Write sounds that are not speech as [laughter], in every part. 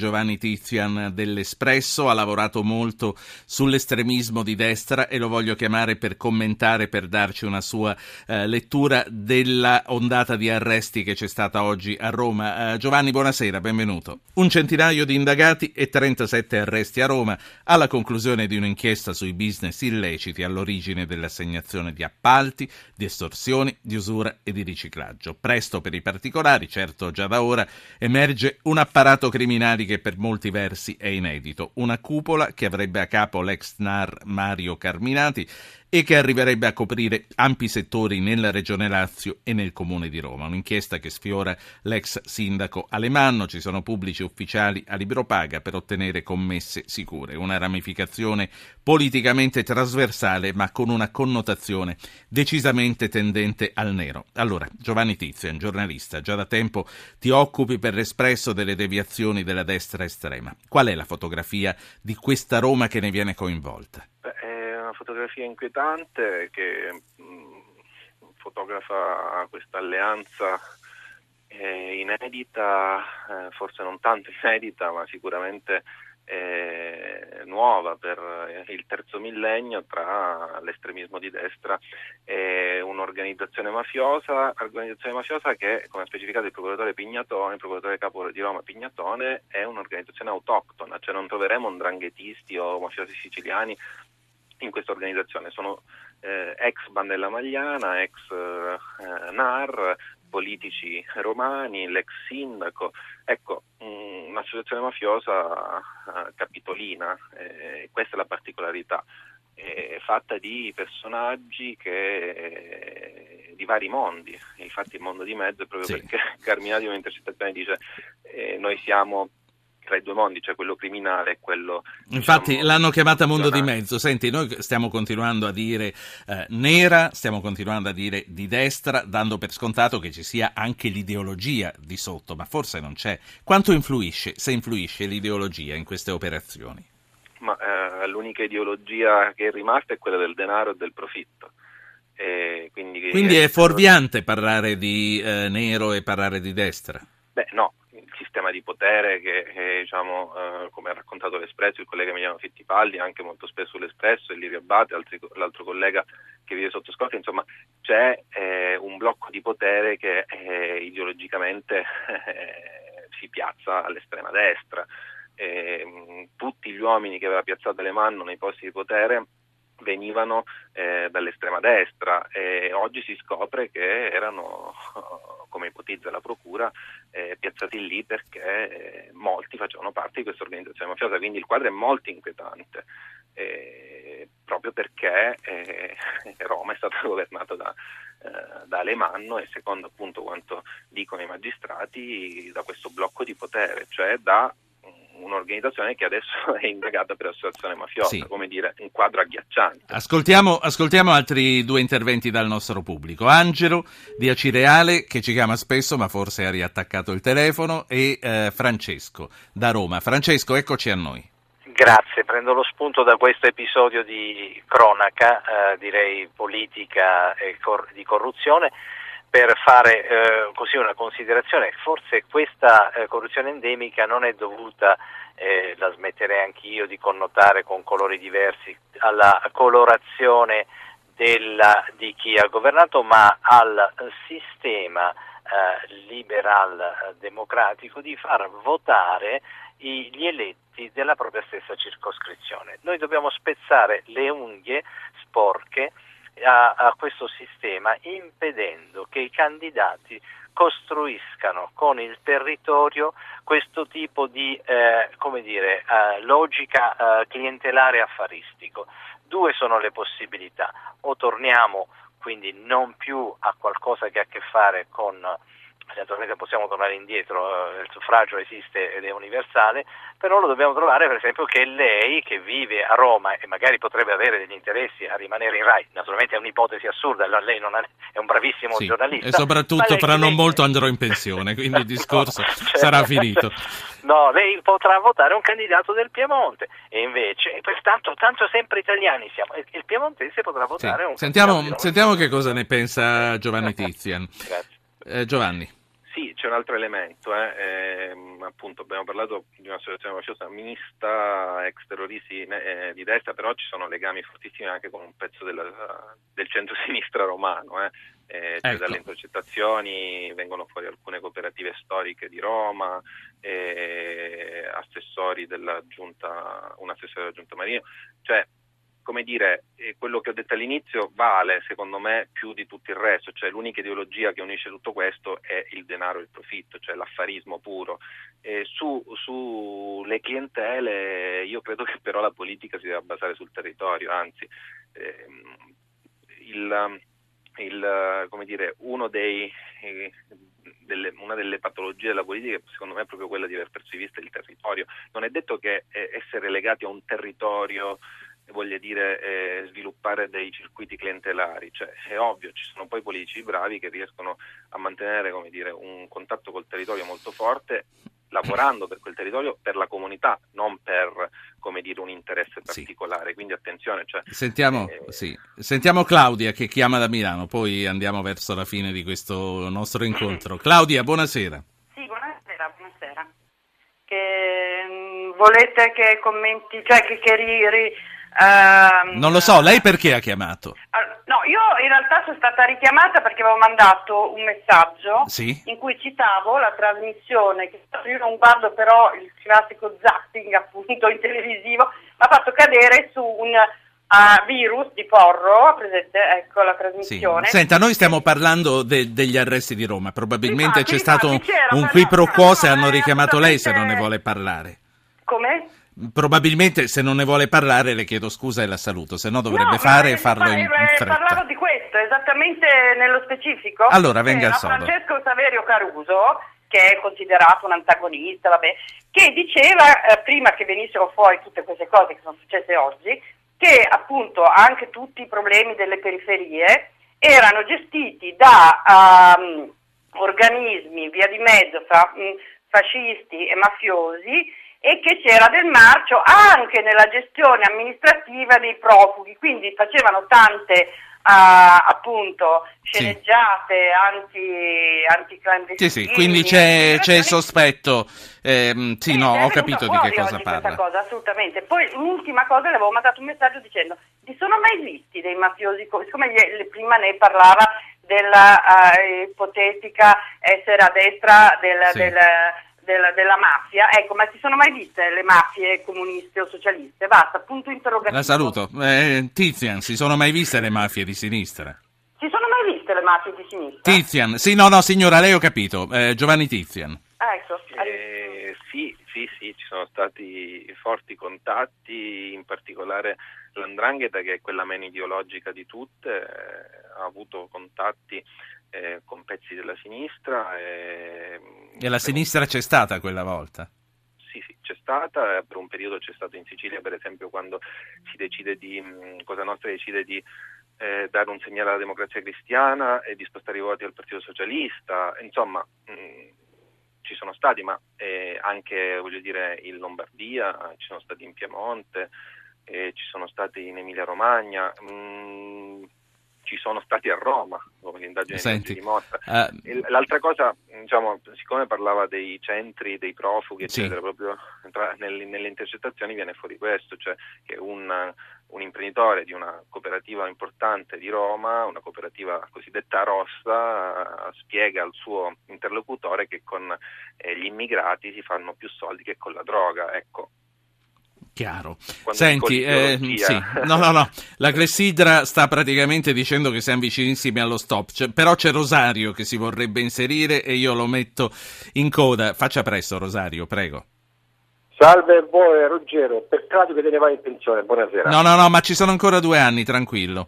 Giovanni Tizian dell'Espresso ha lavorato molto sull'estremismo di destra e lo voglio chiamare per commentare, per darci una sua eh, lettura della ondata di arresti che c'è stata oggi a Roma. Eh, Giovanni, buonasera, benvenuto. Un centinaio di indagati e 37 arresti a Roma alla conclusione di un'inchiesta sui business illeciti all'origine dell'assegnazione di appalti, di estorsioni, di usura e di riciclaggio. Presto per i particolari, certo già da ora, emerge un apparato criminale che per molti versi è inedito, una cupola che avrebbe a capo l'ex NAR Mario Carminati e che arriverebbe a coprire ampi settori nella Regione Lazio e nel Comune di Roma. Un'inchiesta che sfiora l'ex sindaco Alemanno, ci sono pubblici ufficiali a libro paga per ottenere commesse sicure, una ramificazione politicamente trasversale ma con una connotazione decisamente tendente al nero. Allora, Giovanni Tizian, giornalista, già da tempo ti occupi per l'espresso delle deviazioni della destra estrema. Qual è la fotografia di questa Roma che ne viene coinvolta? Fotografia inquietante che mh, mm, fotografa questa alleanza eh, inedita, eh, forse non tanto [laughs] inedita, ma sicuramente eh, nuova per il terzo millennio tra l'estremismo di destra e un'organizzazione mafiosa, organizzazione mafiosa che, come ha specificato il procuratore Pignatone, il procuratore capo di Roma Pignatone, è un'organizzazione autoctona, cioè non troveremo ndranghetisti o mafiosi siciliani in questa organizzazione. Sono eh, ex Bandella Magliana, ex eh, NAR, politici romani, l'ex sindaco. Ecco, mh, mm, un'associazione mafiosa eh, capitolina, eh, questa è la particolarità. È fatta di personaggi che, di vari mondi, infatti il mondo di mezzo è proprio sì. perché [laughs] Carminati in un'intercettazione dice eh, noi siamo tra i due mondi, cioè quello criminale e quello... Infatti diciamo, l'hanno chiamata mondo di mezzo. Senti, noi stiamo continuando a dire eh, nera, stiamo continuando a dire di destra, dando per scontato che ci sia anche l'ideologia di sotto, ma forse non c'è. Quanto influisce, se influisce l'ideologia in queste operazioni? Ma, eh, l'unica ideologia che è rimasta è quella del denaro e del profitto. E quindi, quindi è fuorviante parlare di eh, nero e parlare di destra? Beh no, sistema di potere che, che diciamo, eh, come ha raccontato l'Espresso il collega Emiliano Fittipaldi, anche molto spesso l'Espresso, e Livio Abate, altri, l'altro collega che vive sotto scorta, insomma c'è eh, un blocco di potere che eh, ideologicamente eh, si piazza all'estrema destra. tutti gli uomini che aveva piazzato le mani nei posti di potere venivano eh, dall'estrema destra e oggi si scopre che erano, [laughs] come ipotizza la Procura, eh, piazzati lì perché eh, molti facevano parte di questa organizzazione mafiosa, quindi il quadro è molto inquietante. Eh, proprio perché eh, [laughs] Roma è stata [laughs] governata da, da Alemanno e secondo appunto quanto dicono i magistrati da questo blocco di potere, cioè da un'organizzazione che adesso [laughs] è indagata per associazione mafiosa, sì. come dire, un quadro agghiacciante. Ascoltiamo, ascoltiamo, altri due interventi dal nostro pubblico. Angelo di Acireale, che ci chiama spesso, ma forse ha riattaccato il telefono, e eh, Francesco da Roma. Francesco, eccoci a noi. Grazie, prendo lo spunto da questo episodio di cronaca, eh, direi politica e cor- di corruzione per fare eh, così una considerazione, forse questa eh, corruzione endemica non è dovuta, eh, la smetterei anch'io di connotare con colori diversi, alla colorazione della, di chi ha governato, ma al sistema eh, liberal eh, democratico di far votare i, gli eletti della propria stessa circoscrizione. Noi dobbiamo spezzare le unghie sporche a, a questo sistema impedendo che i candidati costruiscano con il territorio questo tipo di eh, dire, eh, logica eh, clientelare affaristico. Due sono le possibilità, o torniamo quindi non più a qualcosa che ha a che fare con naturalmente possiamo tornare indietro, eh, il suffragio esiste ed è universale, però lo dobbiamo trovare per esempio che lei che vive a Roma e magari potrebbe avere degli interessi a rimanere in RAI, naturalmente è un'ipotesi assurda, lei ha, è un bravissimo sì, giornalista. E soprattutto fra non molto andrò in pensione, quindi il [laughs] discorso no, [laughs] certo. sarà finito. No, lei potrà votare un candidato del Piemonte e invece, pertanto, tanto sempre italiani siamo, il piemontese potrà votare sì. un sentiamo, candidato. Sentiamo che cosa ne pensa Giovanni Tizian. [laughs] Grazie. Eh, Giovanni. C'è un altro elemento, eh. Eh, appunto abbiamo parlato di un'associazione mafiosa mista, ex terroristi eh, di destra, però ci sono legami fortissimi anche con un pezzo della, del centro-sinistra romano, eh. Eh, cioè ecco. dalle intercettazioni vengono fuori alcune cooperative storiche di Roma, assessori della giunta, un assessore della giunta Marino, cioè come dire, quello che ho detto all'inizio vale secondo me più di tutto il resto, cioè l'unica ideologia che unisce tutto questo è il denaro e il profitto, cioè l'affarismo puro. Su, sulle clientele io credo che però la politica si debba basare sul territorio, anzi ehm, il, il, dire, dei, eh, delle, una delle patologie della politica secondo me è proprio quella di aver perso di vista il territorio. Non è detto che eh, essere legati a un territorio voglia dire eh, sviluppare dei circuiti clientelari, cioè, è ovvio, ci sono poi politici bravi che riescono a mantenere dire, un contatto col territorio molto forte lavorando per quel territorio, per la comunità, non per dire, un interesse particolare. Sì. Quindi attenzione. Cioè, sentiamo, eh... sì. sentiamo, Claudia che chiama da Milano, poi andiamo verso la fine di questo nostro incontro. Claudia, buonasera. Sì, buonasera, buonasera. Che, mh, mm, volete che commenti, cioè che, che ri, ri, Uh, non lo so, lei perché ha chiamato? No, io in realtà sono stata richiamata perché avevo mandato un messaggio sì? in cui citavo la trasmissione, che io non guardo però il classico zapping appunto in televisivo, ma ha fatto cadere su un uh, virus di porro, presente, ecco la trasmissione. Sì. Senta, noi stiamo parlando de- degli arresti di Roma, probabilmente infatti, c'è stato un, un qui pro quo se hanno richiamato lei se non ne vuole parlare. Come? Probabilmente se non ne vuole parlare le chiedo scusa e la saluto, se no dovrebbe no, fare e farlo in, in fretta. Parlavo di questo, esattamente nello specifico. Allora, venga al sodo. Francesco Saverio Caruso, che è considerato un antagonista, vabbè, che diceva, eh, prima che venissero fuori tutte queste cose che sono successe oggi, che appunto anche tutti i problemi delle periferie erano gestiti da um, organismi via di mezzo fra um, fascisti e mafiosi e che c'era del marcio anche nella gestione amministrativa dei profughi, quindi facevano tante uh, appunto sceneggiate sì. anti, anticlandestine. Sì, sì, quindi c'è, c'è il sospetto. Eh, sì, no, ho capito di che cosa parla. Cosa, assolutamente. Poi l'ultima cosa le avevo mandato un messaggio dicendo: ti sono mai visti dei mafiosi? Siccome prima ne parlava della uh, ipotetica essere a destra del, sì. del della, della, mafia, ecco, ma si sono mai viste le mafie comuniste o socialiste? Basta, punto interrogativo. La saluto. Eh, Tizian, si sono mai viste le mafie di sinistra? Si sono mai viste le mafie di sinistra? Tizian, sì, no, no, signora, lei ho capito, eh, Giovanni Tizian. Ah, ecco. Eh, sì, sì, sì, ci sono stati forti contatti, in particolare l'Andrangheta, che è quella meno ideologica di tutte, eh, ha avuto contatti eh, con pezzi della sinistra. E, e la sinistra c'è stata quella volta? Sì, sì, c'è stata, per un periodo c'è stato in Sicilia, per esempio, quando si decide di, Cosa Nostra decide di eh, dare un segnale alla democrazia cristiana e di spostare i voti al Partito Socialista, insomma, mh, ci sono stati, ma eh, anche voglio dire, in Lombardia, ci sono stati in Piemonte, eh, ci sono stati in Emilia Romagna. Mh, ci sono stati a Roma, come l'indagine Senti, dimostra. Uh, L'altra cosa, diciamo, siccome parlava dei centri, dei profughi, eccetera, sì. proprio tra, nelle, nelle, intercettazioni viene fuori questo, cioè che un, un, imprenditore di una cooperativa importante di Roma, una cooperativa cosiddetta rossa, spiega al suo interlocutore che con eh, gli immigrati si fanno più soldi che con la droga. Ecco, Chiaro. Senti, eh, sì. no, no, no, [laughs] la Clessidra sta praticamente dicendo che siamo vicinissimi allo stop, cioè, però c'è Rosario che si vorrebbe inserire e io lo metto in coda. Faccia presto, Rosario, prego. Salve, buone Ruggero, peccato che te ne vai in pensione, buonasera. No, no, no, ma ci sono ancora due anni, tranquillo.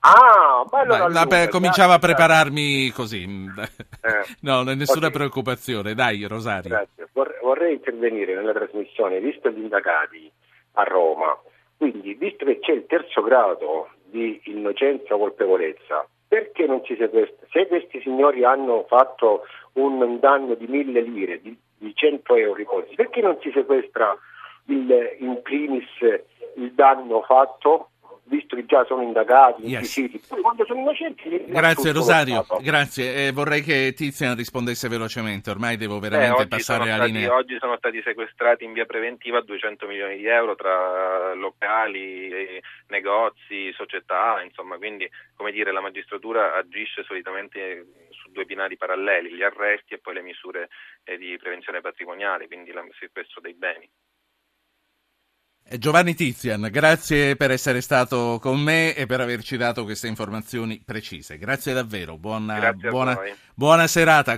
Ah, bello lunga, cominciavo a prepararmi così. Eh. [laughs] no, nessuna okay. preoccupazione. Dai, Rosario. Grazie. Vorrei intervenire nella trasmissione, visto gli indagati a Roma. Quindi, visto che c'è il terzo grado di innocenza o colpevolezza, perché non si sequestra? Se questi signori hanno fatto un danno di mille lire, di, di 100 euro, perché non si sequestra il, in primis il danno fatto che già sono indagati, inquisiti, yes. poi quando sono innocenti... Grazie Rosario, grazie. Eh, vorrei che Tizian rispondesse velocemente, ormai devo veramente Beh, passare alla linea. Oggi sono stati sequestrati in via preventiva 200 milioni di euro tra locali, negozi, società, insomma, quindi come dire la magistratura agisce solitamente su due binari paralleli, gli arresti e poi le misure eh, di prevenzione patrimoniale, quindi il sequestro dei beni. Giovanni Tizian, grazie per essere stato con me e per averci dato queste informazioni precise. Grazie davvero, buona, grazie buona, buona serata.